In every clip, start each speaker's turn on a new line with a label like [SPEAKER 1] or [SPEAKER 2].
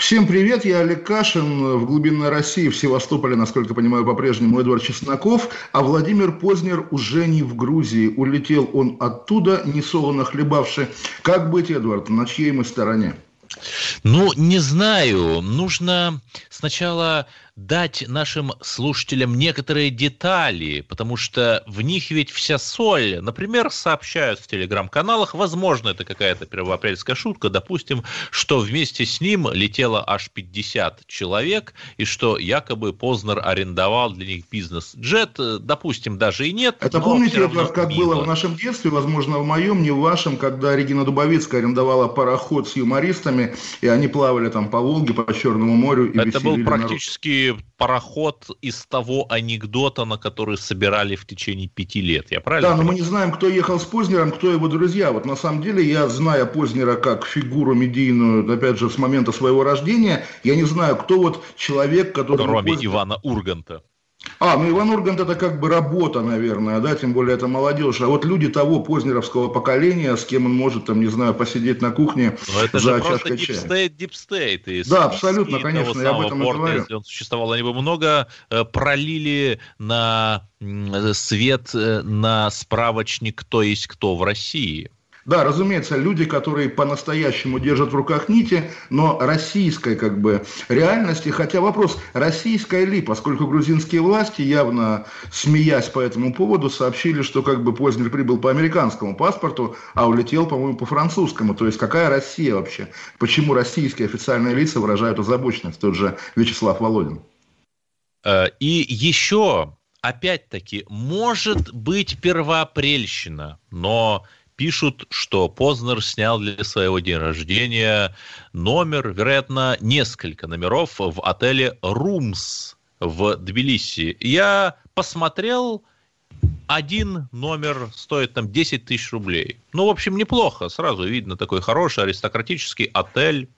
[SPEAKER 1] Всем привет, я Олег Кашин. В глубинной России, в Севастополе, насколько понимаю, по-прежнему Эдвард Чесноков, а Владимир Познер уже не в Грузии. Улетел он оттуда, несолоно хлебавший. Как быть, Эдвард, на чьей мы стороне?
[SPEAKER 2] Ну, не знаю. Нужно сначала дать нашим слушателям некоторые детали, потому что в них ведь вся соль. Например, сообщают в телеграм-каналах, возможно, это какая-то первоапрельская шутка, допустим, что вместе с ним летело аж 50 человек, и что якобы Познер арендовал для них бизнес-джет, допустим, даже и нет.
[SPEAKER 1] Это помните, Эдвард, как мимо. было в нашем детстве, возможно, в моем, не в вашем, когда Регина Дубовицкая арендовала пароход с юмористами, и они плавали там по Волге, по Черному морю. И
[SPEAKER 2] это был практически пароход из того анекдота, на который собирали в течение пяти лет. Я правильно?
[SPEAKER 1] Да, но мы не знаем, кто ехал с Познером, кто его друзья. Вот на самом деле я, зная Познера как фигуру медийную, опять же, с момента своего рождения, я не знаю, кто вот человек, который...
[SPEAKER 2] Кроме Познер... Ивана Урганта.
[SPEAKER 1] А, ну Иван Ургант это как бы работа, наверное, да, тем более это молодежь. А вот люди того позднеровского поколения, с кем он может, там, не знаю, посидеть на кухне
[SPEAKER 2] Но это за же чашкой чая. Deep state, deep state. И
[SPEAKER 1] да, абсолютно, конечно, я об этом порта, и говорю.
[SPEAKER 2] Если он существовал, они бы много э, пролили на свет э, на справочник «Кто есть кто» в России.
[SPEAKER 1] Да, разумеется, люди, которые по-настоящему держат в руках нити, но российской как бы реальности, хотя вопрос, российская ли, поскольку грузинские власти, явно смеясь по этому поводу, сообщили, что как бы Познер прибыл по американскому паспорту, а улетел, по-моему, по французскому. То есть какая Россия вообще? Почему российские официальные лица выражают озабоченность? Тот же Вячеслав Володин.
[SPEAKER 2] Э, и еще, опять-таки, может быть первоапрельщина, но пишут, что Познер снял для своего дня рождения номер, вероятно, несколько номеров в отеле «Румс» в Тбилиси. Я посмотрел, один номер стоит там 10 тысяч рублей. Ну, в общем, неплохо. Сразу видно такой хороший аристократический отель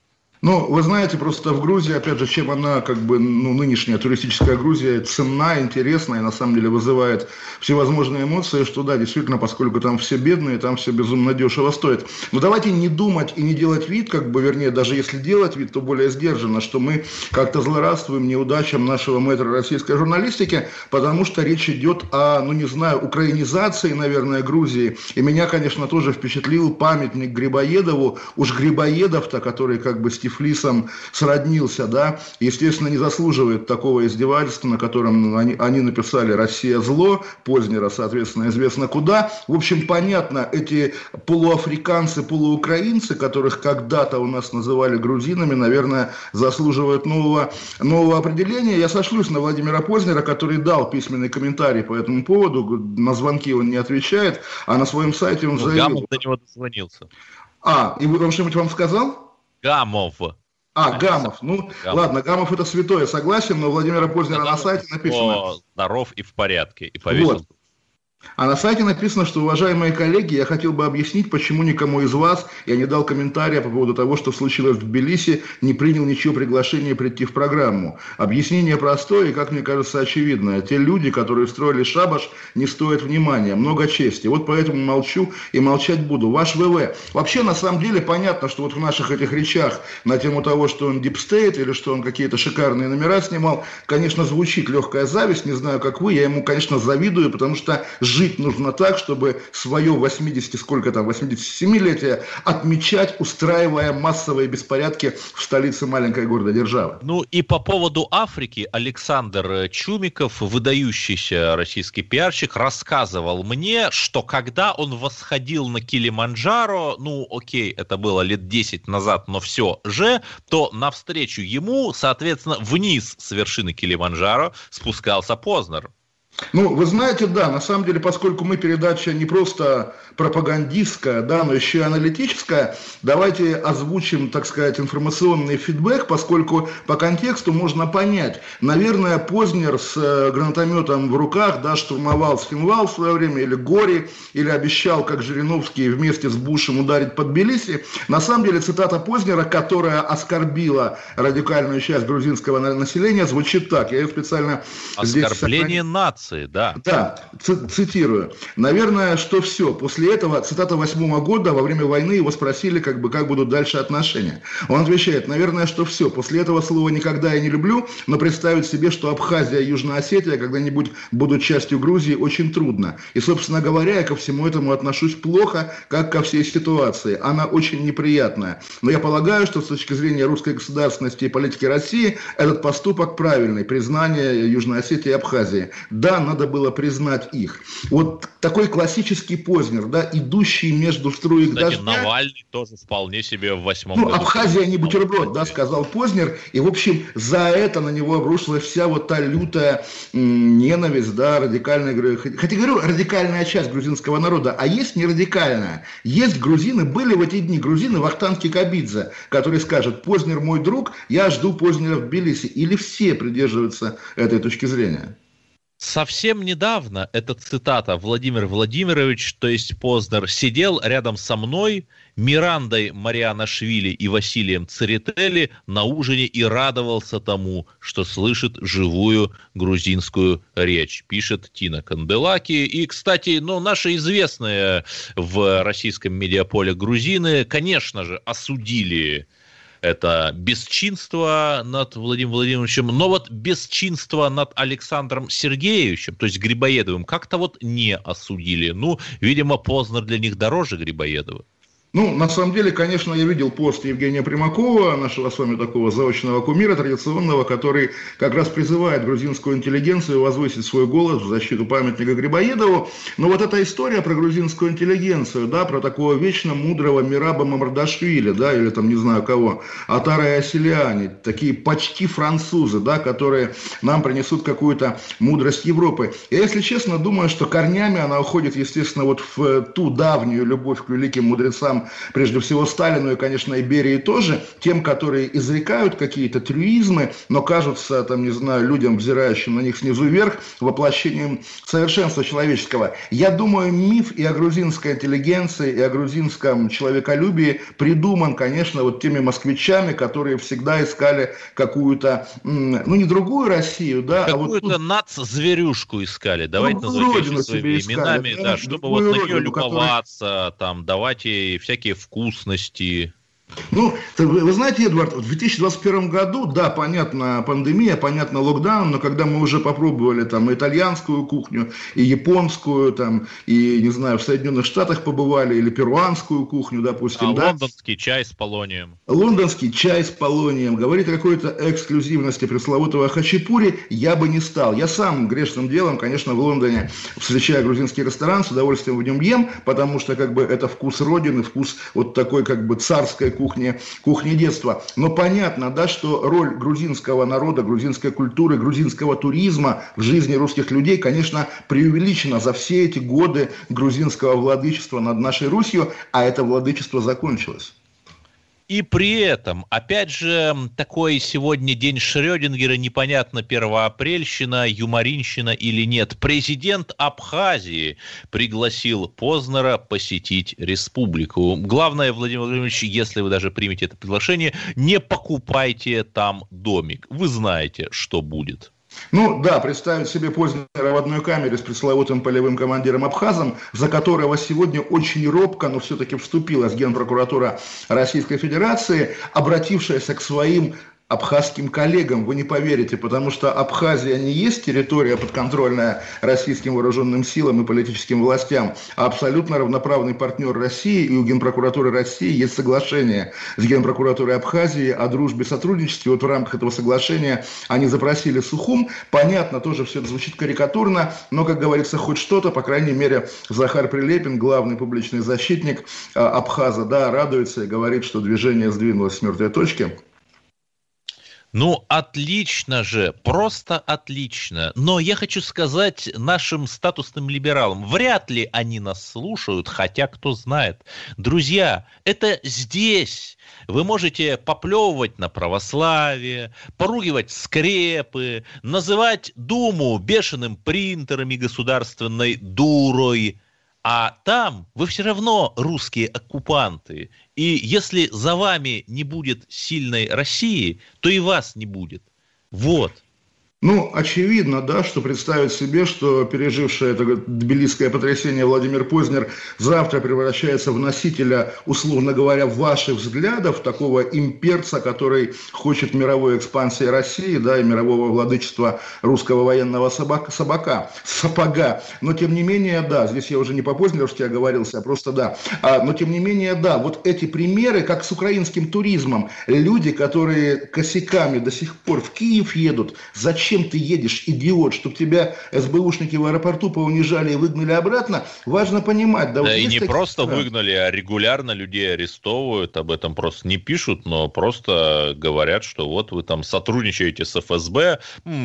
[SPEAKER 1] ну, вы знаете, просто в Грузии, опять же, чем она, как бы, ну, нынешняя туристическая Грузия ценна, интересная, и на самом деле вызывает всевозможные эмоции, что да, действительно, поскольку там все бедные, там все безумно дешево стоит. Но давайте не думать и не делать вид, как бы, вернее, даже если делать вид, то более сдержанно, что мы как-то злорадствуем неудачам нашего мэтра российской журналистики, потому что речь идет о, ну, не знаю, украинизации, наверное, Грузии. И меня, конечно, тоже впечатлил памятник Грибоедову, уж Грибоедов-то, который как бы Стив Тифлисом сроднился, да, естественно, не заслуживает такого издевательства, на котором они, они написали «Россия зло», Познера, соответственно, известно куда. В общем, понятно, эти полуафриканцы, полуукраинцы, которых когда-то у нас называли грузинами, наверное, заслуживают нового, нового определения. Я сошлюсь на Владимира Познера, который дал письменный комментарий по этому поводу, на звонки он не отвечает, а на своем сайте он ну, заявил... Гамов
[SPEAKER 2] до него дозвонился.
[SPEAKER 1] А, и он что-нибудь вам сказал?
[SPEAKER 2] Гамов.
[SPEAKER 1] А, Гамов. Ну, Гамов. ладно, Гамов это святое, согласен, но Владимира Познера на сайте написано.
[SPEAKER 2] Здоров и в порядке, и повесил вот.
[SPEAKER 1] А на сайте написано, что, уважаемые коллеги, я хотел бы объяснить, почему никому из вас я не дал комментария по поводу того, что случилось в Тбилиси, не принял ничего приглашения прийти в программу. Объяснение простое и, как мне кажется, очевидное. Те люди, которые строили шабаш, не стоят внимания. Много чести. Вот поэтому молчу и молчать буду. Ваш ВВ. Вообще, на самом деле, понятно, что вот в наших этих речах на тему того, что он deep state или что он какие-то шикарные номера снимал, конечно, звучит легкая зависть. Не знаю, как вы. Я ему, конечно, завидую, потому что жить нужно так, чтобы свое 80, сколько там, 87-летие отмечать, устраивая массовые беспорядки в столице маленькой города державы.
[SPEAKER 2] Ну и по поводу Африки Александр Чумиков, выдающийся российский пиарщик, рассказывал мне, что когда он восходил на Килиманджаро, ну окей, это было лет 10 назад, но все же, то навстречу ему, соответственно, вниз с вершины Килиманджаро спускался Познер.
[SPEAKER 1] Ну, вы знаете, да, на самом деле, поскольку мы передача не просто пропагандистская, да, но еще и аналитическая, давайте озвучим, так сказать, информационный фидбэк, поскольку по контексту можно понять. Наверное, Познер с э, гранатометом в руках, да, штурмовал Схинвал в свое время, или Гори, или обещал, как Жириновский, вместе с Бушем ударить под Тбилиси. На самом деле, цитата Познера, которая оскорбила радикальную часть грузинского населения, звучит так. Я ее специально
[SPEAKER 2] Оскорбление здесь... нации, да.
[SPEAKER 1] Да, цитирую. Наверное, что все. После этого, цитата восьмого года, во время войны его спросили, как бы, как будут дальше отношения. Он отвечает, наверное, что все. После этого слова никогда я не люблю, но представить себе, что Абхазия и Южная Осетия когда-нибудь будут частью Грузии, очень трудно. И, собственно говоря, я ко всему этому отношусь плохо, как ко всей ситуации. Она очень неприятная. Но я полагаю, что с точки зрения русской государственности и политики России, этот поступок правильный, признание Южной Осетии и Абхазии. Да, надо было признать их. Вот такой классический Познер, да, идущий между струек
[SPEAKER 2] Кстати, дождя. Навальный тоже вполне себе в восьмом
[SPEAKER 1] ну, году. Абхазия не бутерброд, да, сказал Познер. И, в общем, за это на него обрушилась вся вот та лютая ненависть, да, радикальная, хотя говорю, радикальная часть грузинского народа. А есть не радикальная. Есть грузины, были в эти дни грузины Вахтанг Кикабидзе, который скажет, Познер мой друг, я жду Познера в Тбилиси. Или все придерживаются этой точки зрения?
[SPEAKER 2] Совсем недавно, эта цитата, Владимир Владимирович, то есть Познер, сидел рядом со мной, Мирандой Мариана Швили и Василием Церетели на ужине и радовался тому, что слышит живую грузинскую речь, пишет Тина Канделаки. И, кстати, ну, наши известные в российском медиаполе грузины, конечно же, осудили это бесчинство над Владимиром Владимировичем, но вот бесчинство над Александром Сергеевичем, то есть Грибоедовым, как-то вот не осудили. Ну, видимо, Познер для них дороже Грибоедова.
[SPEAKER 1] Ну, на самом деле, конечно, я видел пост Евгения Примакова, нашего с вами такого заочного кумира традиционного, который как раз призывает грузинскую интеллигенцию возвысить свой голос в защиту памятника Грибоедову. Но вот эта история про грузинскую интеллигенцию, да, про такого вечно мудрого Мираба Мамардашвили, да, или там не знаю кого, Атара и Асилиани, такие почти французы, да, которые нам принесут какую-то мудрость Европы. Я, если честно, думаю, что корнями она уходит, естественно, вот в ту давнюю любовь к великим мудрецам прежде всего Сталину и, конечно, и Берии тоже, тем, которые изрекают какие-то трюизмы, но кажутся, там, не знаю, людям, взирающим на них снизу вверх, воплощением совершенства человеческого. Я думаю, миф и о грузинской интеллигенции, и о грузинском человеколюбии придуман, конечно, вот теми москвичами, которые всегда искали какую-то, ну, не другую Россию, да,
[SPEAKER 2] какую-то а вот... нац-зверюшку искали, давайте ну, назовем своими именами, да, да, чтобы вот на нее любоваться, там, давать ей всякие вкусности,
[SPEAKER 1] ну, вы знаете, Эдвард, в 2021 году, да, понятно, пандемия, понятно, локдаун, но когда мы уже попробовали там итальянскую кухню, и японскую, там, и, не знаю, в Соединенных Штатах побывали, или перуанскую кухню, допустим, а
[SPEAKER 2] да. лондонский чай с полонием.
[SPEAKER 1] Лондонский чай с полонием. Говорить о какой-то эксклюзивности пресловутого хачапури я бы не стал. Я сам грешным делом, конечно, в Лондоне, встречая грузинский ресторан, с удовольствием в нем ем, потому что, как бы, это вкус родины, вкус вот такой, как бы, царской кухни, кухни, кухни детства. Но понятно, да, что роль грузинского народа, грузинской культуры, грузинского туризма в жизни русских людей, конечно, преувеличена за все эти годы грузинского владычества над нашей Русью, а это владычество закончилось.
[SPEAKER 2] И при этом, опять же, такой сегодня день Шрёдингера, непонятно, первоапрельщина, юморинщина или нет. Президент Абхазии пригласил Познера посетить республику. Главное, Владимир Владимирович, если вы даже примете это приглашение, не покупайте там домик. Вы знаете, что будет.
[SPEAKER 1] Ну да, представить себе Познера в одной камере с пресловутым полевым командиром Абхазом, за которого сегодня очень робко, но все-таки вступилась Генпрокуратура Российской Федерации, обратившаяся к своим абхазским коллегам, вы не поверите, потому что Абхазия не есть территория подконтрольная российским вооруженным силам и политическим властям, а абсолютно равноправный партнер России, и у Генпрокуратуры России есть соглашение с Генпрокуратурой Абхазии о дружбе и сотрудничестве. Вот в рамках этого соглашения они запросили Сухум. Понятно, тоже все это звучит карикатурно, но, как говорится, хоть что-то, по крайней мере, Захар Прилепин, главный публичный защитник а, Абхаза, да, радуется и говорит, что движение сдвинулось с мертвой точки.
[SPEAKER 2] Ну, отлично же, просто отлично. Но я хочу сказать нашим статусным либералам, вряд ли они нас слушают, хотя кто знает. Друзья, это здесь вы можете поплевывать на православие, поругивать скрепы, называть Думу бешеным принтером и государственной дурой – а там вы все равно русские оккупанты. И если за вами не будет сильной России, то и вас не будет. Вот.
[SPEAKER 1] Ну, очевидно, да, что представить себе, что переживший это тбилисское потрясение Владимир Познер завтра превращается в носителя, условно говоря, ваших взглядов, такого имперца, который хочет мировой экспансии России, да, и мирового владычества русского военного собака, собака, сапога. Но, тем не менее, да, здесь я уже не по-познеровски оговорился, а просто да. А, но, тем не менее, да, вот эти примеры, как с украинским туризмом, люди, которые косяками до сих пор в Киев едут, зачем зачем ты едешь, идиот, чтобы тебя СБУшники в аэропорту поунижали и выгнали обратно, важно понимать.
[SPEAKER 2] Да, да вот и не просто страны. выгнали, а регулярно людей арестовывают, об этом просто не пишут, но просто говорят, что вот вы там сотрудничаете с ФСБ.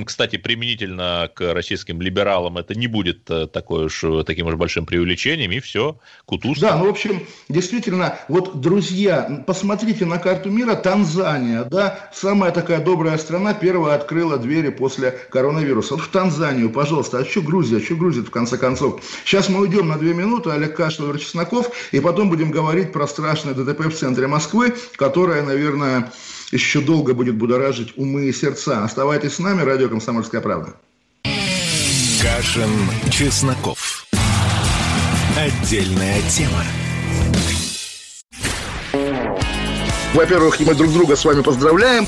[SPEAKER 2] Кстати, применительно к российским либералам это не будет э, такой уж, таким уж большим преувеличением, и все, кутуз.
[SPEAKER 1] Да, ну, в общем, действительно, вот, друзья, посмотрите на карту мира, Танзания, да, самая такая добрая страна, первая открыла двери после после коронавируса. Вот в Танзанию, пожалуйста, а что Грузия, а что Грузия в конце концов? Сейчас мы уйдем на две минуты, Олег Кашин, Чесноков, и потом будем говорить про страшное ДТП в центре Москвы, которое, наверное, еще долго будет будоражить умы и сердца. Оставайтесь с нами, радио «Комсомольская правда».
[SPEAKER 3] Кашин, Чесноков. Отдельная тема.
[SPEAKER 1] Во-первых, мы друг друга с вами поздравляем.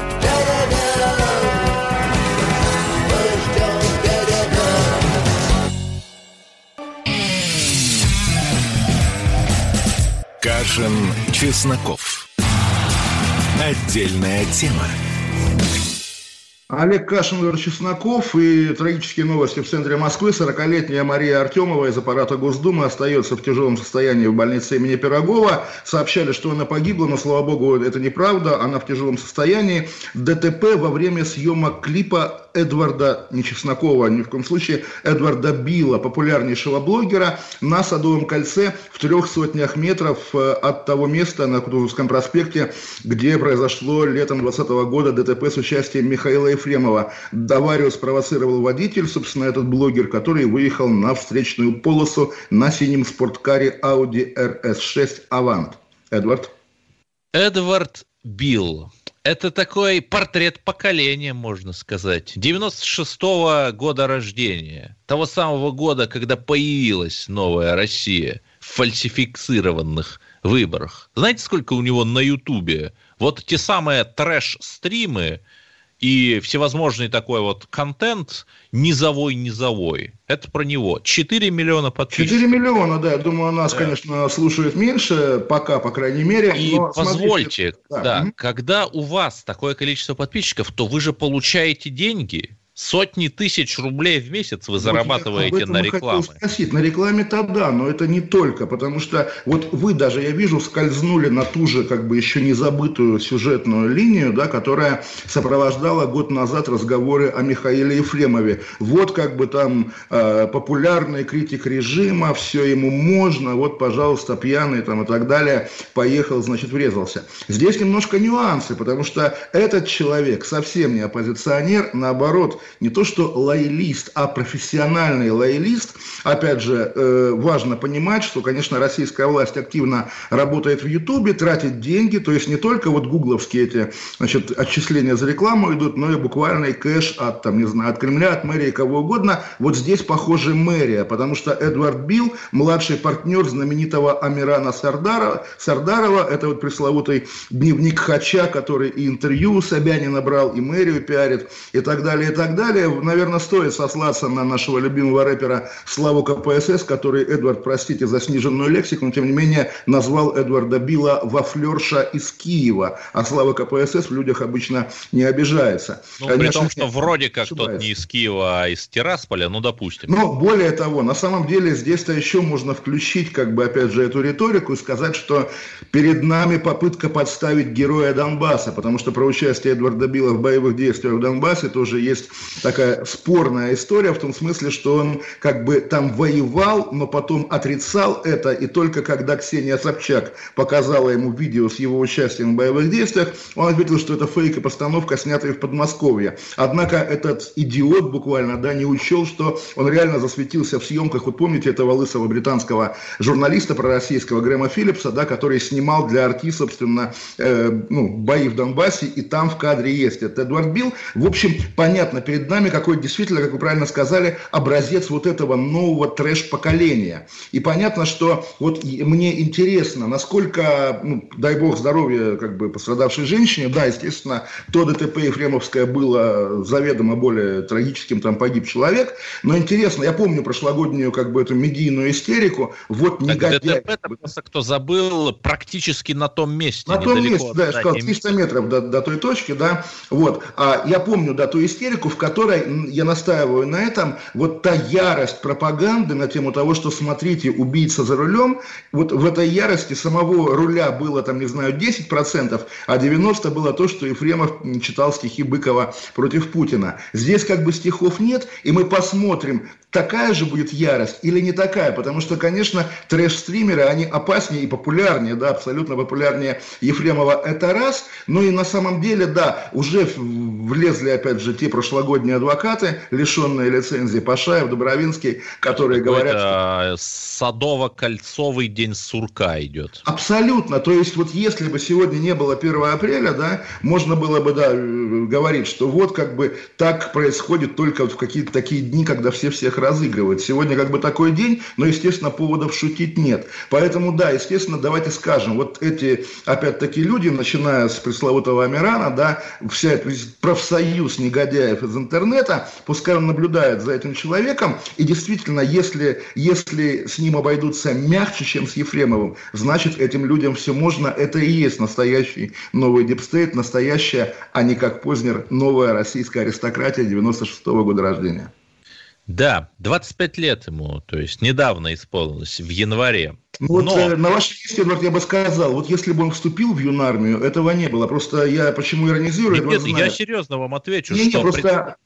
[SPEAKER 3] Кашин, Чесноков. Отдельная тема.
[SPEAKER 1] Олег Кашин, Чесноков и трагические новости в центре Москвы. 40-летняя Мария Артемова из аппарата Госдумы остается в тяжелом состоянии в больнице имени Пирогова. Сообщали, что она погибла, но, слава богу, это неправда. Она в тяжелом состоянии. ДТП во время съемок клипа Эдварда, не Чеснокова, ни в коем случае, Эдварда Билла, популярнейшего блогера, на Садовом кольце в трех сотнях метров э, от того места на Кутузовском проспекте, где произошло летом 2020 года ДТП с участием Михаила Ефремова. Аварию спровоцировал водитель, собственно, этот блогер, который выехал на встречную полосу на синем спорткаре Audi RS6 Avant. Эдвард?
[SPEAKER 2] Эдвард Билл это такой портрет поколения, можно сказать. 96-го года рождения. Того самого года, когда появилась новая Россия в фальсифицированных выборах. Знаете, сколько у него на Ютубе? Вот те самые трэш-стримы, и всевозможный такой вот контент низовой-низовой. Это про него. 4 миллиона подписчиков.
[SPEAKER 1] 4 миллиона, да. Я думаю, нас, да. конечно, слушают меньше, пока, по крайней мере.
[SPEAKER 2] И позвольте, смотрите, да, да, когда у вас такое количество подписчиков, то вы же получаете деньги Сотни тысяч рублей в месяц вы вот зарабатываете на рекламе.
[SPEAKER 1] Спросить. На рекламе-то да, но это не только, потому что вот вы даже, я вижу, скользнули на ту же, как бы еще не забытую сюжетную линию, да, которая сопровождала год назад разговоры о Михаиле Ефремове. Вот как бы там э, популярный критик режима, все ему можно, вот, пожалуйста, пьяный там и так далее, поехал, значит, врезался. Здесь немножко нюансы, потому что этот человек совсем не оппозиционер, наоборот, не то что лоялист, а профессиональный лоялист. Опять же, э, важно понимать, что, конечно, российская власть активно работает в Ютубе, тратит деньги, то есть не только вот гугловские эти значит, отчисления за рекламу идут, но и буквальный кэш от, там, не знаю, от Кремля, от мэрии, кого угодно. Вот здесь, похоже, мэрия, потому что Эдвард Билл, младший партнер знаменитого Амирана Сардарова, Сардарова это вот пресловутый дневник Хача, который и интервью у Собянина брал, и мэрию пиарит, и так далее, и так так далее. Наверное, стоит сослаться на нашего любимого рэпера Славу КПСС, который, Эдвард, простите за сниженную лексику, но тем не менее назвал Эдварда Билла вафлерша из Киева. А Слава КПСС в людях обычно не обижается.
[SPEAKER 2] Ну, при том, что вроде как ошибается. тот не из Киева, а из Тирасполя, ну, допустим.
[SPEAKER 1] Но более того, на самом деле здесь-то еще можно включить, как бы, опять же, эту риторику и сказать, что перед нами попытка подставить героя Донбасса, потому что про участие Эдварда Билла в боевых действиях в Донбассе тоже есть такая спорная история, в том смысле, что он как бы там воевал, но потом отрицал это, и только когда Ксения Собчак показала ему видео с его участием в боевых действиях, он ответил, что это фейк и постановка, снятая в Подмосковье. Однако этот идиот буквально, да, не учел, что он реально засветился в съемках, вот помните этого лысого британского журналиста пророссийского Грэма Филлипса, да, который снимал для Арти, собственно, э, ну, бои в Донбассе, и там в кадре есть это Эдвард Билл. В общем, понятно, перед нами какой действительно, как вы правильно сказали, образец вот этого нового трэш-поколения. И понятно, что вот мне интересно, насколько, ну, дай бог здоровья как бы пострадавшей женщине, да, естественно, то ДТП Ефремовское было заведомо более трагическим, там погиб человек, но интересно, я помню прошлогоднюю как бы эту медийную истерику, вот так негодяй.
[SPEAKER 2] ДТП, просто кто забыл, практически на том месте.
[SPEAKER 1] На том месте, да, я сказал, 300 метров до, до той точки, да, вот. А я помню, да, ту истерику, в которой, я настаиваю на этом, вот та ярость пропаганды на тему того, что, смотрите, убийца за рулем, вот в этой ярости самого руля было, там, не знаю, 10%, а 90% было то, что Ефремов читал стихи Быкова против Путина. Здесь как бы стихов нет, и мы посмотрим, такая же будет ярость или не такая, потому что, конечно, трэш-стримеры, они опаснее и популярнее, да, абсолютно популярнее Ефремова, это раз, но и на самом деле, да, уже влезли, опять же, те прошлогодние адвокаты, лишенные лицензии, Пашаев, Добровинский, которые говорят... Что...
[SPEAKER 2] Садово-кольцовый день сурка идет.
[SPEAKER 1] Абсолютно, то есть вот если бы сегодня не было 1 апреля, да, можно было бы, да, говорить, что вот как бы так происходит только вот в какие-то такие дни, когда все всех разыгрывают. Сегодня как бы такой день, но, естественно, поводов шутить нет. Поэтому, да, естественно, давайте скажем, вот эти, опять-таки, люди, начиная с пресловутого Амирана, да, вся эта профсоюз негодяев из интернета, пускай он наблюдает за этим человеком, и действительно, если, если с ним обойдутся мягче, чем с Ефремовым, значит, этим людям все можно, это и есть настоящий новый deep state, настоящая, а не как Познер, новая российская аристократия 96 -го года рождения.
[SPEAKER 2] Да, 25 лет ему, то есть недавно исполнилось, в январе.
[SPEAKER 1] Ну, вот Но... э, на вашем месте, Эдвард, я бы сказал, вот если бы он вступил в юнармию, этого не было. Просто я почему иронизирую?
[SPEAKER 2] Нет, нет я серьезно вам отвечу.
[SPEAKER 1] Не, что не, просто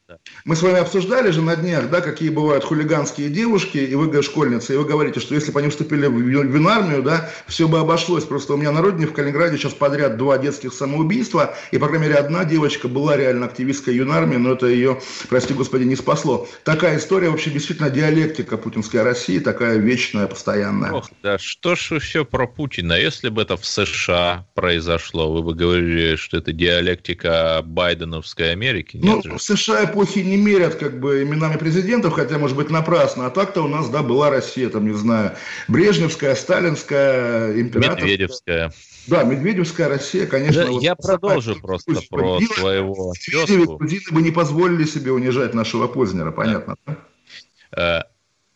[SPEAKER 1] мы с вами обсуждали же на днях, да, какие бывают хулиганские девушки, и вы, школьницы, и вы говорите, что если бы они вступили в юнармию, да, все бы обошлось. Просто у меня на родине в Калининграде сейчас подряд два детских самоубийства, и, по крайней мере, одна девочка была реально активисткой юнармии, но это ее, прости господи, не спасло. Такая история вообще действительно диалектика путинской России, такая вечная, постоянная.
[SPEAKER 2] Ох, да, что ж все про Путина? Если бы это в США произошло, вы бы говорили, что это диалектика Байденовской Америки?
[SPEAKER 1] Нет ну, же? в США эпохи не мерят как бы именами президентов, хотя, может быть, напрасно. А так-то у нас, да, была Россия, там, не знаю, Брежневская, Сталинская, императорская.
[SPEAKER 2] Медведевская.
[SPEAKER 1] Да, Медведевская Россия, конечно.
[SPEAKER 2] Да, вот, я продолжу просто про своего тезку.
[SPEAKER 1] Грузины бы не позволили себе унижать нашего Познера, понятно, да?
[SPEAKER 2] Э,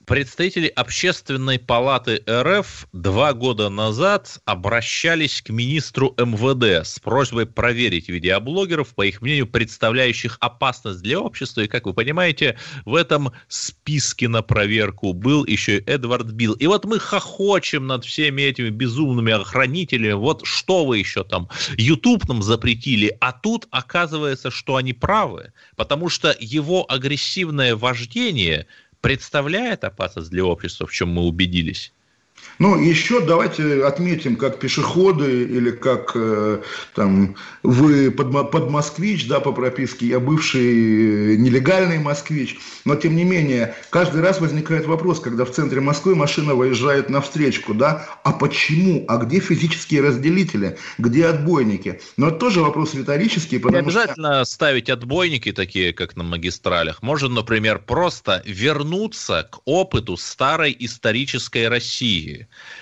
[SPEAKER 2] Представители Общественной палаты РФ два года назад обращались к министру МВД с просьбой проверить видеоблогеров, по их мнению, представляющих опасность для общества. И, как вы понимаете, в этом списке на проверку был еще и Эдвард Билл. И вот мы хохочем над всеми этими безумными охранителями. Вот что вы еще там, YouTube нам запретили, а тут оказывается, что они правы, потому что его агрессивное вождение – представляет опасность для общества, в чем мы убедились?
[SPEAKER 1] Ну, еще давайте отметим, как пешеходы или как э, там вы под, под москвич, да, по прописке, я бывший нелегальный москвич, но тем не менее, каждый раз возникает вопрос, когда в центре Москвы машина выезжает на встречку, да, а почему, а где физические разделители, где отбойники? Но это тоже вопрос риторический,
[SPEAKER 2] потому Не обязательно что... ставить отбойники такие, как на магистралях. Можно, например, просто вернуться к опыту старой исторической России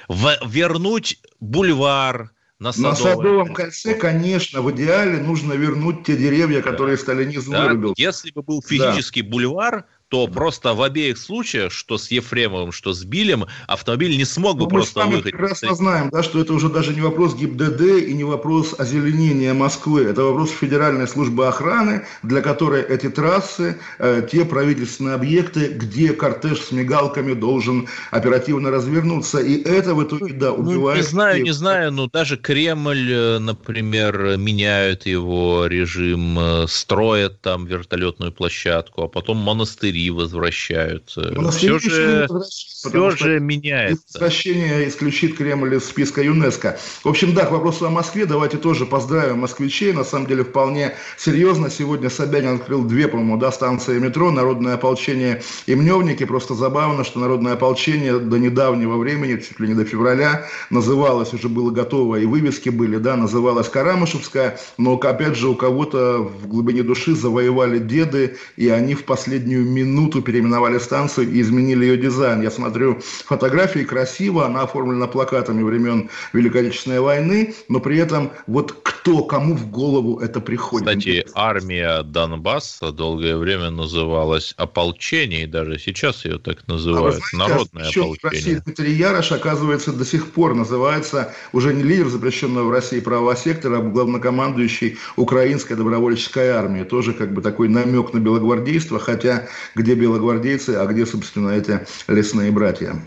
[SPEAKER 2] в, вернуть бульвар, на
[SPEAKER 1] Садовом, на Садовом кольце, конечно, в идеале нужно вернуть те деревья, которые да. сталинизм да. вырубил.
[SPEAKER 2] Если бы был физический да. бульвар, то просто в обеих случаях, что с Ефремовым, что с Билем, автомобиль не смог бы ну, просто
[SPEAKER 1] мы
[SPEAKER 2] выехать.
[SPEAKER 1] Мы прекрасно знаем, да, что это уже даже не вопрос ГИБДД и не вопрос озеленения Москвы. Это вопрос Федеральной службы охраны, для которой эти трассы, э, те правительственные объекты, где кортеж с мигалками должен оперативно развернуться. И это в итоге, да, убивает...
[SPEAKER 2] Ну, не знаю, не знаю, но даже Кремль, э, например, меняют его режим, э, строят там вертолетную площадку, а потом монастырь монастыри возвращаются. Все же, все же меняется.
[SPEAKER 1] Возвращение исключит Кремль из списка ЮНЕСКО. В общем, да, к вопросу о Москве. Давайте тоже поздравим москвичей. На самом деле, вполне серьезно. Сегодня Собянин открыл две, по-моему, да, станции метро. Народное ополчение и Мневники. Просто забавно, что Народное ополчение до недавнего времени, чуть ли не до февраля, называлось, уже было готово, и вывески были, да, называлось Карамышевская. Но, опять же, у кого-то в глубине души завоевали деды, и они в последнюю минуту минуту переименовали станцию и изменили ее дизайн. Я смотрю фотографии, красиво, она оформлена плакатами времен Великой Отечественной войны, но при этом вот кто, кому в голову это приходит?
[SPEAKER 2] Кстати, армия Донбасса долгое время называлась ополчение, и даже сейчас ее так называют, а знаете, народное ополчение. России
[SPEAKER 1] Дмитрий Ярош, оказывается, до сих пор называется уже не лидер запрещенного в России правого сектора, а главнокомандующий украинской добровольческой армии. Тоже как бы такой намек на белогвардейство, хотя где белогвардейцы, а где, собственно, эти лесные братья.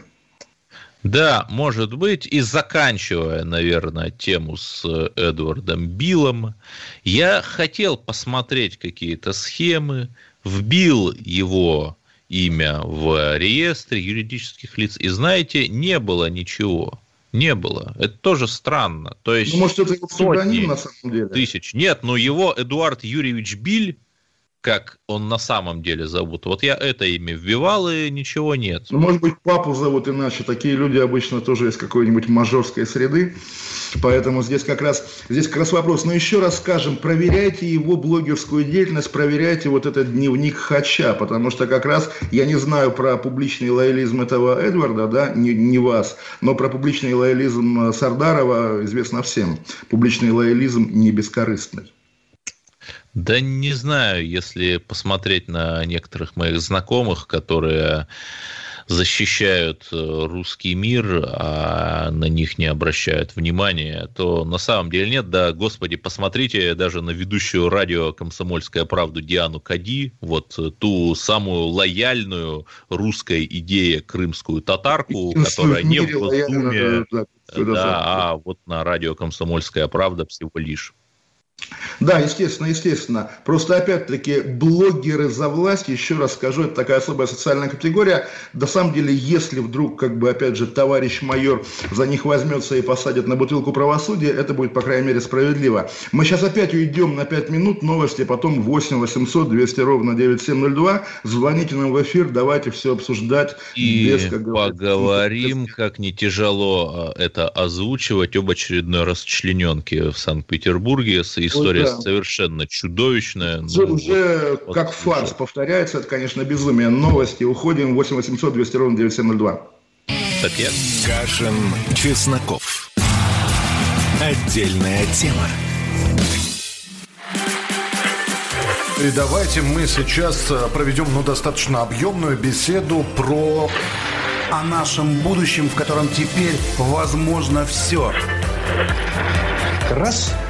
[SPEAKER 2] Да, может быть. И заканчивая, наверное, тему с Эдвардом Биллом, я хотел посмотреть какие-то схемы, вбил его имя в реестре юридических лиц, и знаете, не было ничего. Не было. Это тоже странно. То есть ну,
[SPEAKER 1] может, это его псевдоним на самом деле?
[SPEAKER 2] Тысяч. Нет, но его Эдуард Юрьевич Биль как он на самом деле зовут. Вот я это имя вбивал, и ничего нет.
[SPEAKER 1] Ну, может быть, папу зовут иначе. Такие люди обычно тоже из какой-нибудь мажорской среды. Поэтому здесь как раз, здесь как раз вопрос. Но еще раз скажем, проверяйте его блогерскую деятельность, проверяйте вот этот дневник Хача, потому что как раз я не знаю про публичный лоялизм этого Эдварда, да, не, не вас, но про публичный лоялизм Сардарова известно всем. Публичный лоялизм не бескорыстный.
[SPEAKER 2] Да не знаю, если посмотреть на некоторых моих знакомых, которые защищают э, русский мир, а на них не обращают внимания, то на самом деле нет. Да, господи, посмотрите даже на ведущую радио «Комсомольская правда» Диану Кади, вот ту самую лояльную русской идею крымскую татарку, которая не в Госдуме, да, а вот на радио «Комсомольская правда» всего лишь.
[SPEAKER 1] Да, естественно, естественно. Просто, опять-таки, блогеры за власть, еще раз скажу, это такая особая социальная категория. На самом деле, если вдруг, как бы, опять же, товарищ майор за них возьмется и посадит на бутылку правосудия, это будет, по крайней мере, справедливо. Мы сейчас опять уйдем на 5 минут, новости, потом 8 800 200 ровно 9702. Звоните нам в эфир, давайте все обсуждать.
[SPEAKER 2] И без, как поговорим, без... как не тяжело а, это озвучивать об очередной расчлененке в Санкт-Петербурге с история да. совершенно чудовищная.
[SPEAKER 1] Уже, ну, уже вот, как вот, фарс повторяется, это, конечно, безумие. Новости. Уходим 8 800 200 ровно 9702.
[SPEAKER 3] Так я. Кашин, Чесноков. Отдельная тема.
[SPEAKER 4] И давайте мы сейчас э, проведем ну, достаточно объемную беседу про...
[SPEAKER 5] О нашем будущем, в котором теперь возможно все. Раз –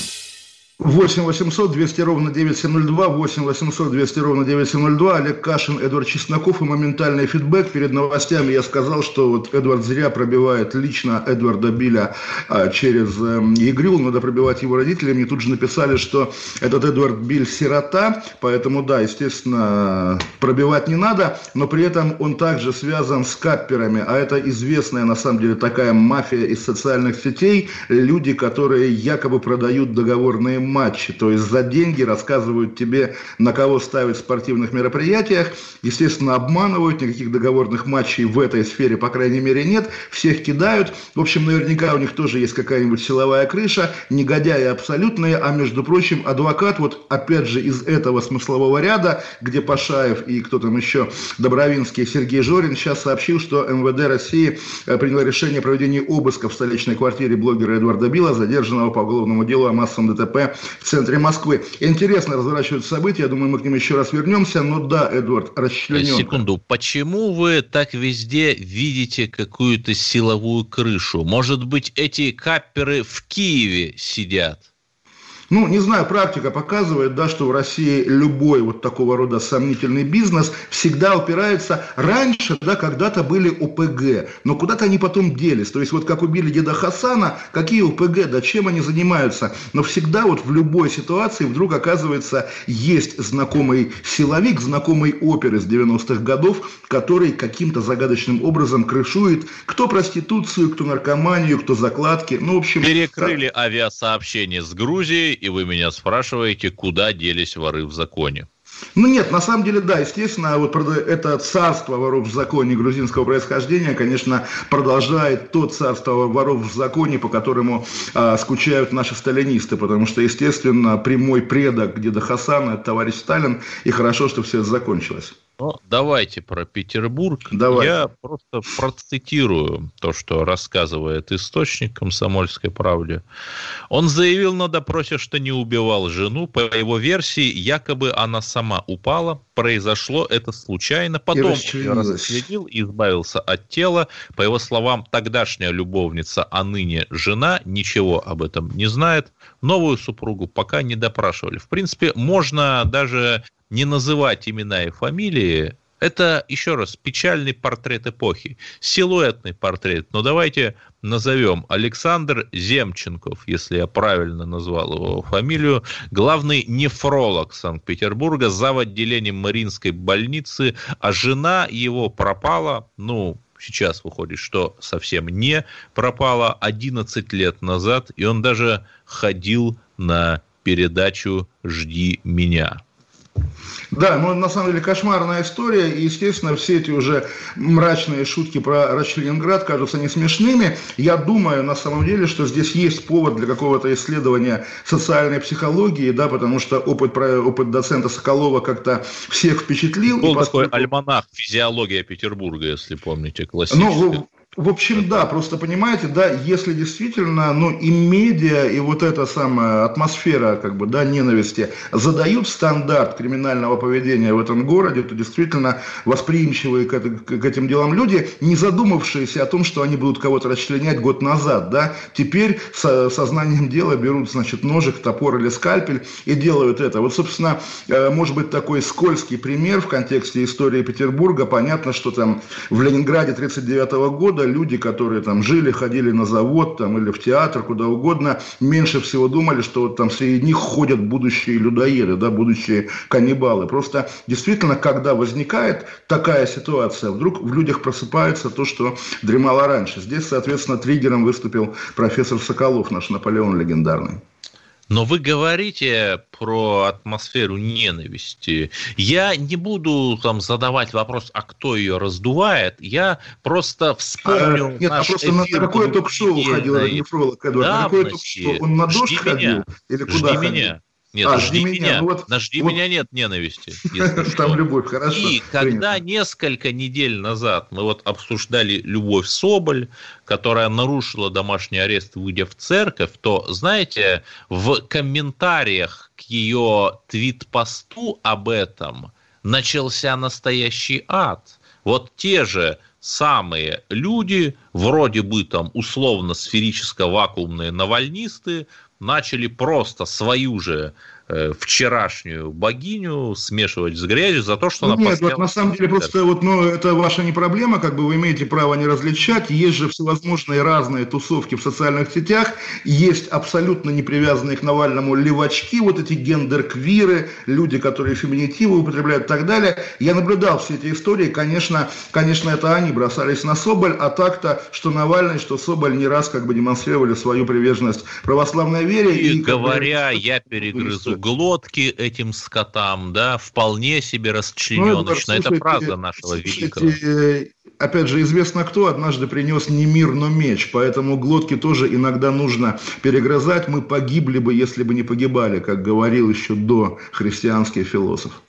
[SPEAKER 1] 8 800 200 ровно 9702, 8 800 200 ровно 9702, Олег Кашин, Эдвард Чесноков и моментальный фидбэк. Перед новостями я сказал, что вот Эдвард зря пробивает лично Эдварда Биля а, через э, игру, надо пробивать его родителей. Мне тут же написали, что этот Эдвард Биль сирота, поэтому да, естественно, пробивать не надо, но при этом он также связан с капперами, а это известная на самом деле такая мафия из социальных сетей, люди, которые якобы продают договорные матчи, то есть за деньги рассказывают тебе, на кого ставить в спортивных мероприятиях, естественно, обманывают, никаких договорных матчей в этой сфере, по крайней мере, нет, всех кидают, в общем, наверняка у них тоже есть какая-нибудь силовая крыша, негодяи абсолютные, а между прочим, адвокат, вот опять же из этого смыслового ряда, где Пашаев и кто там еще, Добровинский, Сергей Жорин, сейчас сообщил, что МВД России э, приняло решение о проведении обыска в столичной квартире блогера Эдуарда Била, задержанного по уголовному делу о массовом ДТП в центре Москвы. Интересно разворачиваются события, я думаю, мы к ним еще раз вернемся, но да, Эдуард, расчленен.
[SPEAKER 2] Секунду, почему вы так везде видите какую-то силовую крышу? Может быть, эти капперы в Киеве сидят?
[SPEAKER 1] Ну, не знаю, практика показывает, да, что в России любой вот такого рода сомнительный бизнес всегда упирается. Раньше, да, когда-то были ОПГ, но куда-то они потом делись. То есть вот как убили деда Хасана, какие ОПГ, да, чем они занимаются. Но всегда вот в любой ситуации вдруг оказывается есть знакомый силовик, знакомый опер из 90-х годов, который каким-то загадочным образом крышует кто проституцию, кто наркоманию, кто закладки. Ну, в общем...
[SPEAKER 2] Перекрыли так... авиасообщение с Грузией и вы меня спрашиваете, куда делись воры в законе.
[SPEAKER 1] Ну нет, на самом деле, да, естественно, вот это царство воров в законе грузинского происхождения, конечно, продолжает то царство воров в законе, по которому а, скучают наши сталинисты, потому что, естественно, прямой предок деда Хасана – товарищ Сталин, и хорошо, что все это закончилось.
[SPEAKER 2] Ну, давайте про Петербург. Давай. Я просто процитирую то, что рассказывает источник «Комсомольской правде». Он заявил на допросе, что не убивал жену. По его версии, якобы она сама упала. Произошло это случайно. Потом он расследил и избавился от тела. По его словам, тогдашняя любовница, а ныне жена, ничего об этом не знает. Новую супругу пока не допрашивали. В принципе, можно даже не называть имена и фамилии, это, еще раз, печальный портрет эпохи, силуэтный портрет. Но давайте назовем Александр Земченков, если я правильно назвал его фамилию, главный нефролог Санкт-Петербурга, зав. отделением Мариинской больницы, а жена его пропала, ну, сейчас выходит, что совсем не пропала 11 лет назад, и он даже ходил на передачу «Жди меня».
[SPEAKER 1] Да, ну на самом деле кошмарная история, и, естественно, все эти уже мрачные шутки про Рачленинград кажутся не смешными. Я думаю, на самом деле, что здесь есть повод для какого-то исследования социальной психологии, да, потому что опыт, опыт доцента Соколова как-то всех впечатлил.
[SPEAKER 2] Был поскольку... такой альманах «Физиология Петербурга», если помните, классический. Ну,
[SPEAKER 1] в общем, да, просто понимаете, да, если действительно, ну, и медиа, и вот эта самая атмосфера, как бы, да, ненависти задают стандарт криминального поведения в этом городе, то действительно восприимчивые к, к этим делам люди, не задумавшиеся о том, что они будут кого-то расчленять год назад, да, теперь со, сознанием дела берут, значит, ножик, топор или скальпель и делают это. Вот, собственно, э, может быть такой скользкий пример в контексте истории Петербурга. Понятно, что там в Ленинграде 1939 года года люди, которые там жили, ходили на завод там, или в театр, куда угодно, меньше всего думали, что вот там среди них ходят будущие людоеды, да, будущие каннибалы. Просто действительно, когда возникает такая ситуация, вдруг в людях просыпается то, что дремало раньше. Здесь, соответственно, триггером выступил профессор Соколов, наш Наполеон легендарный.
[SPEAKER 2] Но вы говорите про атмосферу ненависти. Я не буду там задавать вопрос, а кто ее раздувает. Я просто вспомню а,
[SPEAKER 1] Нет, а просто на какое ток-шоу ходил Нефролог Эдуард? На какое ток-шоу? Он на дождь ходил? Или куда
[SPEAKER 2] Жди ходил? меня. Нет, а, жди, меня. меня. Ну, вот, на жди вот. меня нет ненависти.
[SPEAKER 1] Там любовь, хорошо.
[SPEAKER 2] И когда несколько недель назад мы вот обсуждали Любовь Соболь, которая нарушила домашний арест, выйдя в церковь, то, знаете, в комментариях к ее твит-посту об этом начался настоящий ад. Вот те же самые люди, вроде бы там условно-сферическо-вакуумные навальнисты, начали просто свою же вчерашнюю богиню смешивать с грязью за то, что
[SPEAKER 1] ну,
[SPEAKER 2] она
[SPEAKER 1] Нет, вот на самом деле просто вот, ну, это ваша не проблема, как бы вы имеете право не различать. Есть же всевозможные разные тусовки в социальных сетях, есть абсолютно не привязанные к Навальному левачки, вот эти гендер-квиры, люди, которые феминитивы употребляют и так далее. Я наблюдал все эти истории, конечно, конечно, это они бросались на Соболь, а так-то, что Навальный, что Соболь не раз как бы демонстрировали свою приверженность православной вере.
[SPEAKER 2] И, и говоря, бы, я перегрызу глотки этим скотам, да, вполне себе расчлененочно. Ну, это фраза нашего слушайте, великого.
[SPEAKER 1] Опять же, известно кто однажды принес не мир, но меч, поэтому глотки тоже иногда нужно перегрызать. Мы погибли бы, если бы не погибали, как говорил еще до христианский философ.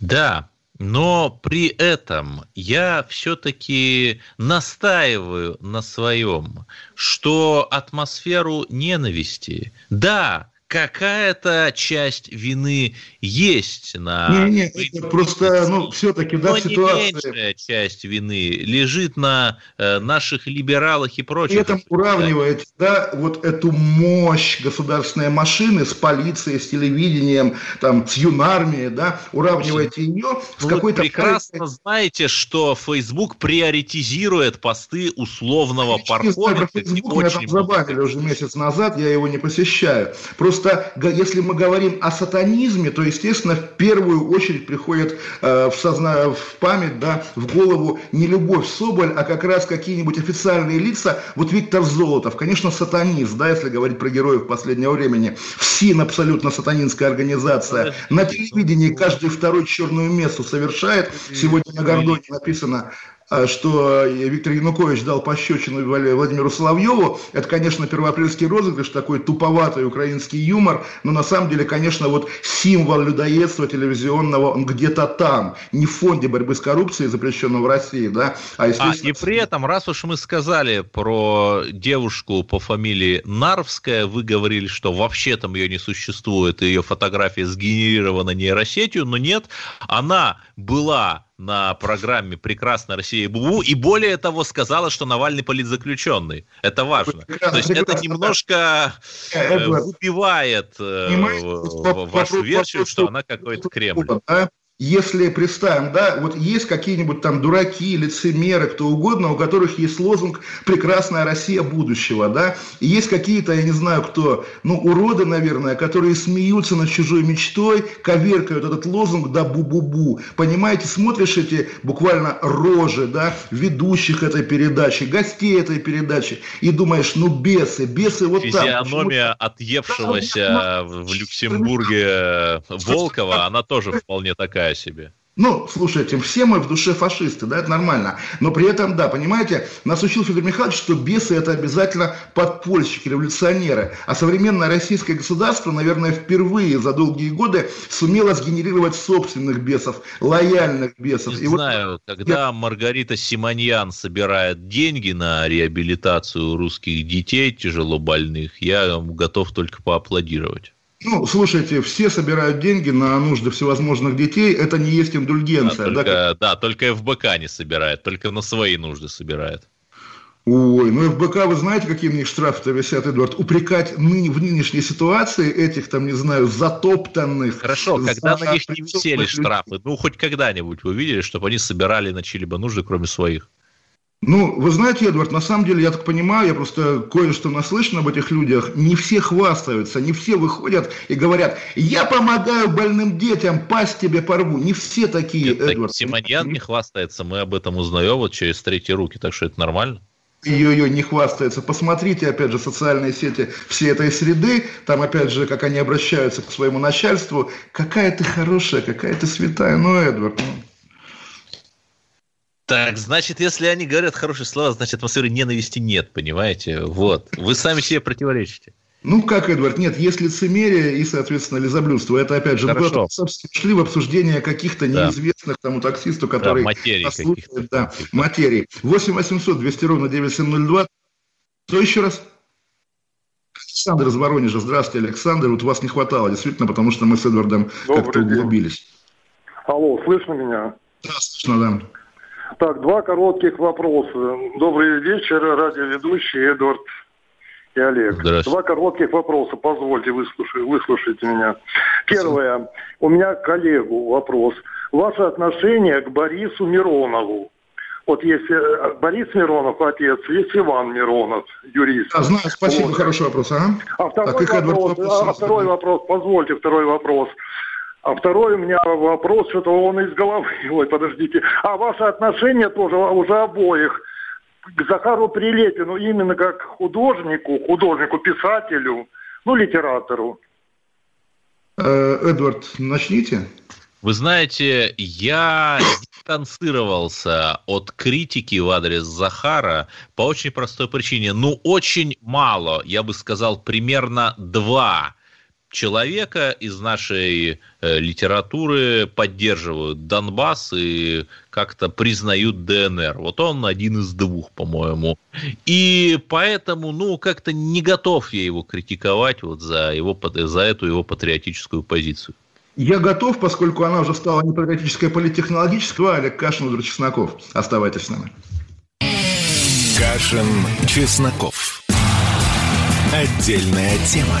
[SPEAKER 2] Да, но при этом я все-таки настаиваю на своем, что атмосферу ненависти, да, какая-то часть вины есть на...
[SPEAKER 1] Не, не, это просто, ну, все-таки, да, ситуация...
[SPEAKER 2] меньшая часть вины лежит на э, наших либералах и прочих.
[SPEAKER 1] При этом уравнивает, да, вот эту мощь государственной машины с полицией, с телевидением, там, с юнармией, да, уравниваете ее с
[SPEAKER 2] ну, какой-то... Вы прекрасно знаете, что Facebook приоритизирует посты условного парковки.
[SPEAKER 1] Facebook, меня там забанили уже месяц назад, я его не посещаю. Просто Просто если мы говорим о сатанизме, то, естественно, в первую очередь приходит э, в, созна... в память, да, в голову не Любовь Соболь, а как раз какие-нибудь официальные лица. Вот Виктор Золотов, конечно, сатанист, да, если говорить про героев последнего времени. ФСИН абсолютно сатанинская организация. На телевидении каждый второй черную мессу совершает. Сегодня на Гордоне написано что Виктор Янукович дал пощечину Владимиру Соловьеву, это, конечно, первоапрельский розыгрыш, такой туповатый украинский юмор, но на самом деле, конечно, вот символ людоедства телевизионного, он где-то там, не в фонде борьбы с коррупцией, запрещенного в России, да,
[SPEAKER 2] а, естественно... А, и при этом, раз уж мы сказали про девушку по фамилии Нарвская, вы говорили, что вообще там ее не существует, и ее фотография сгенерирована нейросетью, но нет, она была на программе «Прекрасная Россия» и БУ, и более того сказала, что Навальный политзаключенный. Это важно. То есть это немножко э, убивает э, вашу версию, что она какой-то Кремль
[SPEAKER 1] если представим, да, вот есть какие-нибудь там дураки, лицемеры, кто угодно, у которых есть лозунг «Прекрасная Россия будущего», да, и есть какие-то, я не знаю кто, ну, уроды, наверное, которые смеются над чужой мечтой, коверкают этот лозунг, да, бу-бу-бу, понимаете, смотришь эти буквально рожи, да, ведущих этой передачи, гостей этой передачи, и думаешь, ну, бесы, бесы вот
[SPEAKER 2] так. Физиономия отъевшегося в Люксембурге Волкова, она тоже вполне такая такая себе.
[SPEAKER 1] Ну, слушайте, все мы в душе фашисты, да, это нормально. Но при этом, да, понимаете, нас учил Федор Михайлович, что бесы это обязательно подпольщики, революционеры. А современное российское государство, наверное, впервые за долгие годы сумело сгенерировать собственных бесов, лояльных бесов.
[SPEAKER 2] Не И знаю, вот... когда Я... Маргарита Симоньян собирает деньги на реабилитацию русских детей тяжелобольных, я готов только поаплодировать.
[SPEAKER 1] Ну, слушайте, все собирают деньги на нужды всевозможных детей, это не есть индульгенция.
[SPEAKER 2] Да, только, да, да, только ФБК не собирает, только на свои нужды собирает.
[SPEAKER 1] Ой, ну ФБК, вы знаете, какие у них штрафы-то висят, Эдуард? Упрекать ныне, в нынешней ситуации этих, там, не знаю, затоптанных...
[SPEAKER 2] Хорошо, когда на них не висели штрафы, ну, хоть когда-нибудь вы видели, чтобы они собирали на чьи-либо нужды, кроме своих?
[SPEAKER 1] Ну, вы знаете, Эдвард, на самом деле, я так понимаю, я просто кое-что наслышан об этих людях, не все хвастаются, не все выходят и говорят, я помогаю больным детям, пасть тебе порву. Не все такие, Нет,
[SPEAKER 2] Эдвард. Симоньян не хвастается, мы об этом узнаем вот через третьи руки, так что это нормально.
[SPEAKER 1] Ее-ее не хвастается. Посмотрите, опять же, социальные сети всей этой среды, там, опять же, как они обращаются к своему начальству. Какая ты хорошая, какая ты святая. Ну, Эдвард, ну,
[SPEAKER 2] так, значит, если они говорят хорошие слова, значит, атмосферы ненависти нет, понимаете? Вот. Вы сами себе противоречите.
[SPEAKER 1] Ну, как, Эдвард, нет, есть лицемерие и, соответственно, лизоблюдство. Это, опять же, Хорошо. шли в обсуждение каких-то да. неизвестных тому таксисту, который...
[SPEAKER 2] Да, материи каких-то.
[SPEAKER 1] Да, материи. 8 800 200 ровно 9702. Что еще раз? Александр из Воронежа. Здравствуйте, Александр. Вот вас не хватало, действительно, потому что мы с Эдвардом как-то углубились.
[SPEAKER 6] Алло, слышно меня?
[SPEAKER 1] Да, слышно, да.
[SPEAKER 6] Так, два коротких вопроса. Добрый вечер, радиоведущий Эдвард и Олег. Два коротких вопроса, позвольте, выслушать, выслушайте меня. Первое. У меня к коллегу вопрос. Ваше отношение к Борису Миронову. Вот есть э, Борис Миронов, отец, есть Иван Миронов, юрист.
[SPEAKER 1] А, знаю, спасибо, вот. хороший вопрос. Ага.
[SPEAKER 6] А второй, так, вопрос, вопрос, а, второй вопрос, позвольте, второй вопрос. А второй у меня вопрос, что-то он из головы, ой, подождите. А ваше отношение тоже уже обоих к Захару Прилепину именно как художнику, художнику, писателю, ну, литератору.
[SPEAKER 1] Э, Эдвард, начните.
[SPEAKER 2] Вы знаете, я дистанцировался от критики в адрес Захара по очень простой причине. Ну, очень мало, я бы сказал, примерно два человека из нашей э, литературы поддерживают Донбасс и как-то признают ДНР. Вот он один из двух, по-моему. И поэтому, ну, как-то не готов я его критиковать вот за, его, за эту его патриотическую позицию.
[SPEAKER 1] Я готов, поскольку она уже стала не патриотической, а политтехнологической. Олег Кашин, Владимир Чесноков. Оставайтесь с нами.
[SPEAKER 3] Кашин, Чесноков. Отдельная тема.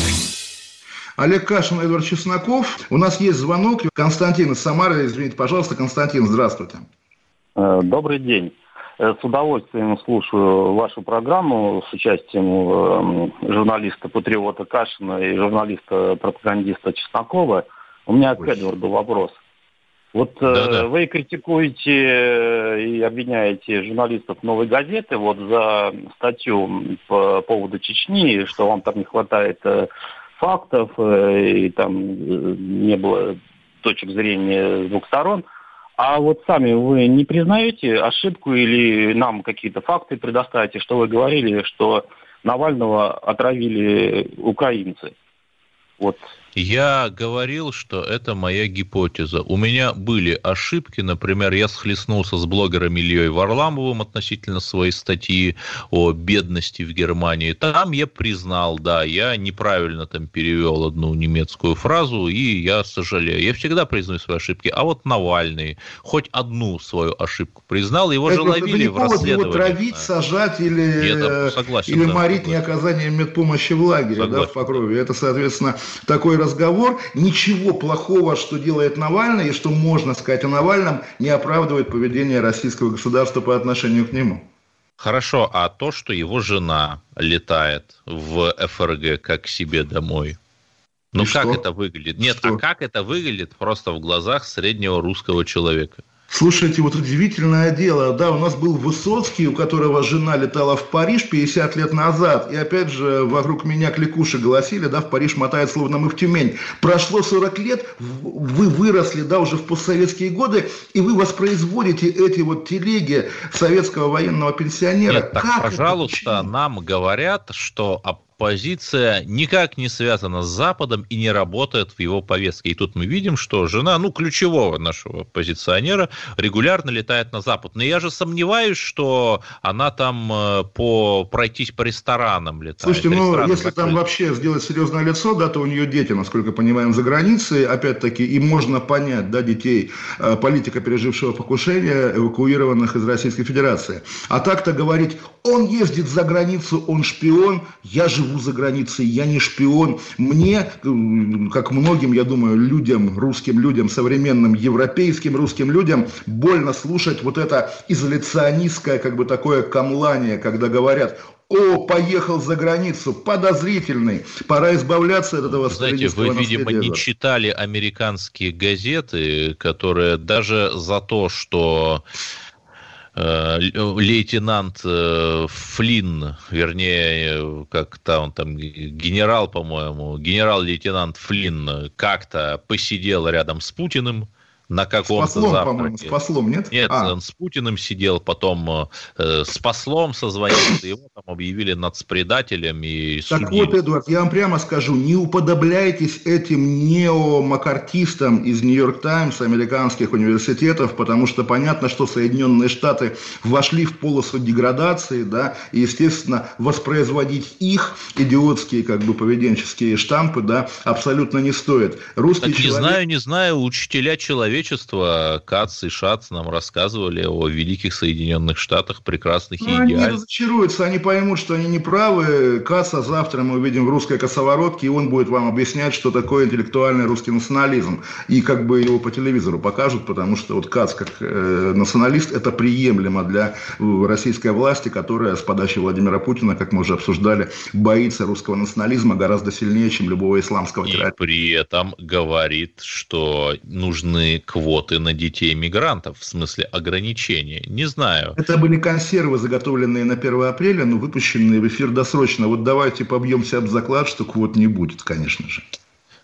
[SPEAKER 1] Олег Кашин, Эдвард Чесноков. У нас есть звонок. Константин из Самары. Извините, пожалуйста. Константин, здравствуйте.
[SPEAKER 7] Э, добрый день. Э, с удовольствием слушаю вашу программу с участием э, журналиста-патриота Кашина и журналиста-пропагандиста Чеснокова. У меня к Эдварду вопрос. Вот да -да. вы критикуете и обвиняете журналистов «Новой газеты» вот за статью по поводу Чечни, что вам там не хватает фактов и там не было точек зрения с двух сторон – а вот сами вы не признаете ошибку или нам какие-то факты предоставите, что вы говорили, что Навального отравили украинцы?
[SPEAKER 2] Вот я говорил, что это моя гипотеза. У меня были ошибки. Например, я схлестнулся с блогером Ильей Варламовым относительно своей статьи о бедности в Германии. Там я признал, да, я неправильно там перевел одну немецкую фразу, и я сожалею. Я всегда признаю свои ошибки. А вот Навальный хоть одну свою ошибку признал, его это, же ловили в расследовании.
[SPEAKER 1] Его травить, сажать или, Нет, согласен, или да, морить согласен. неоказанием медпомощи в лагере, согласен. да, в Покрове. Это, соответственно, такой разговор. Ничего плохого, что делает Навальный и что можно сказать о Навальном, не оправдывает поведение российского государства по отношению к нему.
[SPEAKER 2] Хорошо, а то, что его жена летает в ФРГ как себе домой, ну и как что? это выглядит? Нет, а что? а как это выглядит просто в глазах среднего русского человека?
[SPEAKER 1] Слушайте, вот удивительное дело, да, у нас был Высоцкий, у которого жена летала в Париж 50 лет назад, и опять же вокруг меня кликуши голосили, да, в Париж мотает словно мы в Тюмень. Прошло 40 лет, вы выросли, да, уже в постсоветские годы, и вы воспроизводите эти вот телеги советского военного пенсионера.
[SPEAKER 2] Нет, так, как пожалуйста, нам говорят, что позиция никак не связана с Западом и не работает в его повестке. И тут мы видим, что жена, ну, ключевого нашего позиционера регулярно летает на Запад. Но я же сомневаюсь, что она там э, по пройтись по ресторанам летает.
[SPEAKER 1] Слушайте, ну, если закрыты. там вообще сделать серьезное лицо, да, то у нее дети, насколько понимаем, за границей, опять-таки, и можно понять, да, детей э, политика, пережившего покушение, эвакуированных из Российской Федерации. А так-то говорить, он ездит за границу, он шпион, я живу живу за границей, я не шпион. Мне, как многим, я думаю, людям, русским людям, современным европейским русским людям, больно слушать вот это изоляционистское, как бы такое камлание, когда говорят, о, поехал за границу, подозрительный. Пора избавляться от этого
[SPEAKER 2] Знаете, вы, видимо, не читали американские газеты, которые даже за то, что лейтенант э, Флинн, вернее, как он там, генерал, по-моему, генерал-лейтенант Флинн как-то посидел рядом с Путиным, на каком-то с послом, завтраке.
[SPEAKER 1] с послом, нет?
[SPEAKER 2] Нет, а. он с Путиным сидел, потом э, с послом созвонился, его там объявили нацпредателем и
[SPEAKER 1] Так судили. вот, Эдуард, я вам прямо скажу, не уподобляйтесь этим неомакартистам из Нью-Йорк Таймс, американских университетов, потому что понятно, что Соединенные Штаты вошли в полосу деградации, да, и, естественно, воспроизводить их идиотские, как бы, поведенческие штампы, да, абсолютно не стоит.
[SPEAKER 2] Русский так человек... не знаю, не знаю, учителя человека человечества, Кац и Шац нам рассказывали о великих Соединенных Штатах, прекрасных ну, и идеальных.
[SPEAKER 1] Они разочаруются, они поймут, что они не правы. Каца завтра мы увидим в русской косоворотке, и он будет вам объяснять, что такое интеллектуальный русский национализм. И как бы его по телевизору покажут, потому что вот Кац как э, националист, это приемлемо для российской власти, которая с подачи Владимира Путина, как мы уже обсуждали, боится русского национализма гораздо сильнее, чем любого исламского
[SPEAKER 2] террориста. И при этом говорит, что нужны квоты на детей мигрантов, в смысле ограничения? Не знаю.
[SPEAKER 1] Это были консервы, заготовленные на 1 апреля, но выпущенные в эфир досрочно. Вот давайте побьемся об заклад, что квот не будет, конечно же.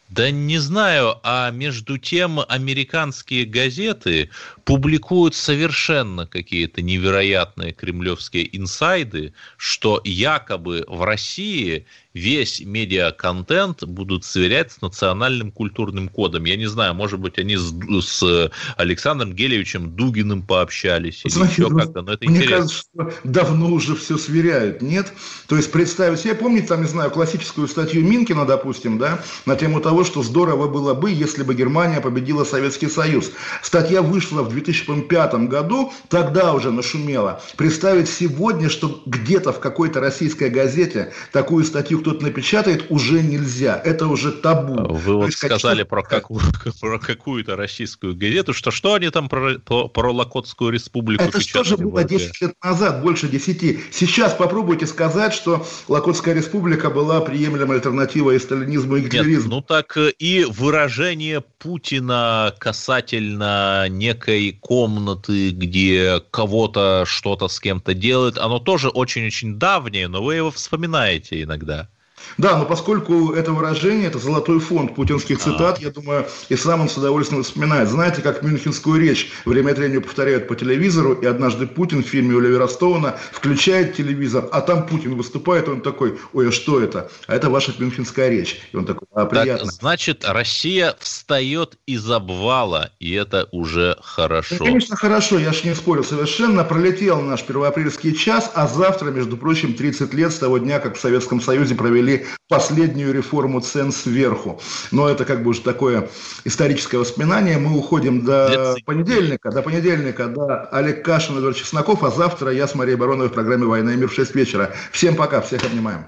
[SPEAKER 2] Да не знаю, а между тем американские газеты публикуют совершенно какие-то невероятные кремлевские инсайды, что якобы в России весь медиаконтент будут сверять с национальным культурным кодом. Я не знаю, может быть, они с, с Александром Гелевичем Дугиным пообщались или
[SPEAKER 1] Знаете, еще как-то, но это мне интересно. кажется, что давно уже все сверяют, нет? То есть представить себе, помните, там, не знаю, классическую статью Минкина, допустим, да, на тему того, что здорово было бы, если бы Германия победила Советский Союз. Статья вышла в 2005 году, тогда уже нашумела. Представить сегодня, что где-то в какой-то российской газете такую статью кто-то напечатает, уже нельзя. Это уже табу.
[SPEAKER 2] Вы вот есть, сказали про, какую, про какую-то российскую газету, что что они там про, про, Локотскую республику
[SPEAKER 1] Это что же было 10 лет назад, больше 10. Сейчас попробуйте сказать, что Локотская республика была приемлемой альтернативой сталинизму и гитлеризму.
[SPEAKER 2] Ну так э, и выражение Путина касательно некой комнаты, где кого-то что-то с кем-то делает, оно тоже очень-очень давнее, но вы его вспоминаете иногда.
[SPEAKER 1] Да, но поскольку это выражение, это золотой фонд путинских цитат, а. я думаю, и сам он с удовольствием вспоминает. Знаете, как мюнхенскую речь время от времени повторяют по телевизору, и однажды Путин в фильме Оливера Стоуна включает телевизор, а там Путин выступает, и он такой, ой, а что это? А это ваша мюнхенская речь. И он такой, а, приятно.
[SPEAKER 2] Так, значит, Россия встает из обвала, и это уже хорошо.
[SPEAKER 1] Ну, конечно, хорошо, я ж не спорю совершенно. Пролетел наш первоапрельский час, а завтра, между прочим, 30 лет с того дня, как в Советском Союзе провели последнюю реформу цен сверху. Но это как бы уже такое историческое воспоминание. Мы уходим до понедельника, до понедельника, да, Олег Кашин, Эдуард Чесноков, а завтра я с Марией Бароновой в программе «Война и мир» в 6 вечера. Всем пока, всех обнимаем.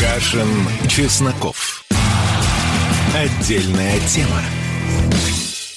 [SPEAKER 3] Кашин, Чесноков. Отдельная тема.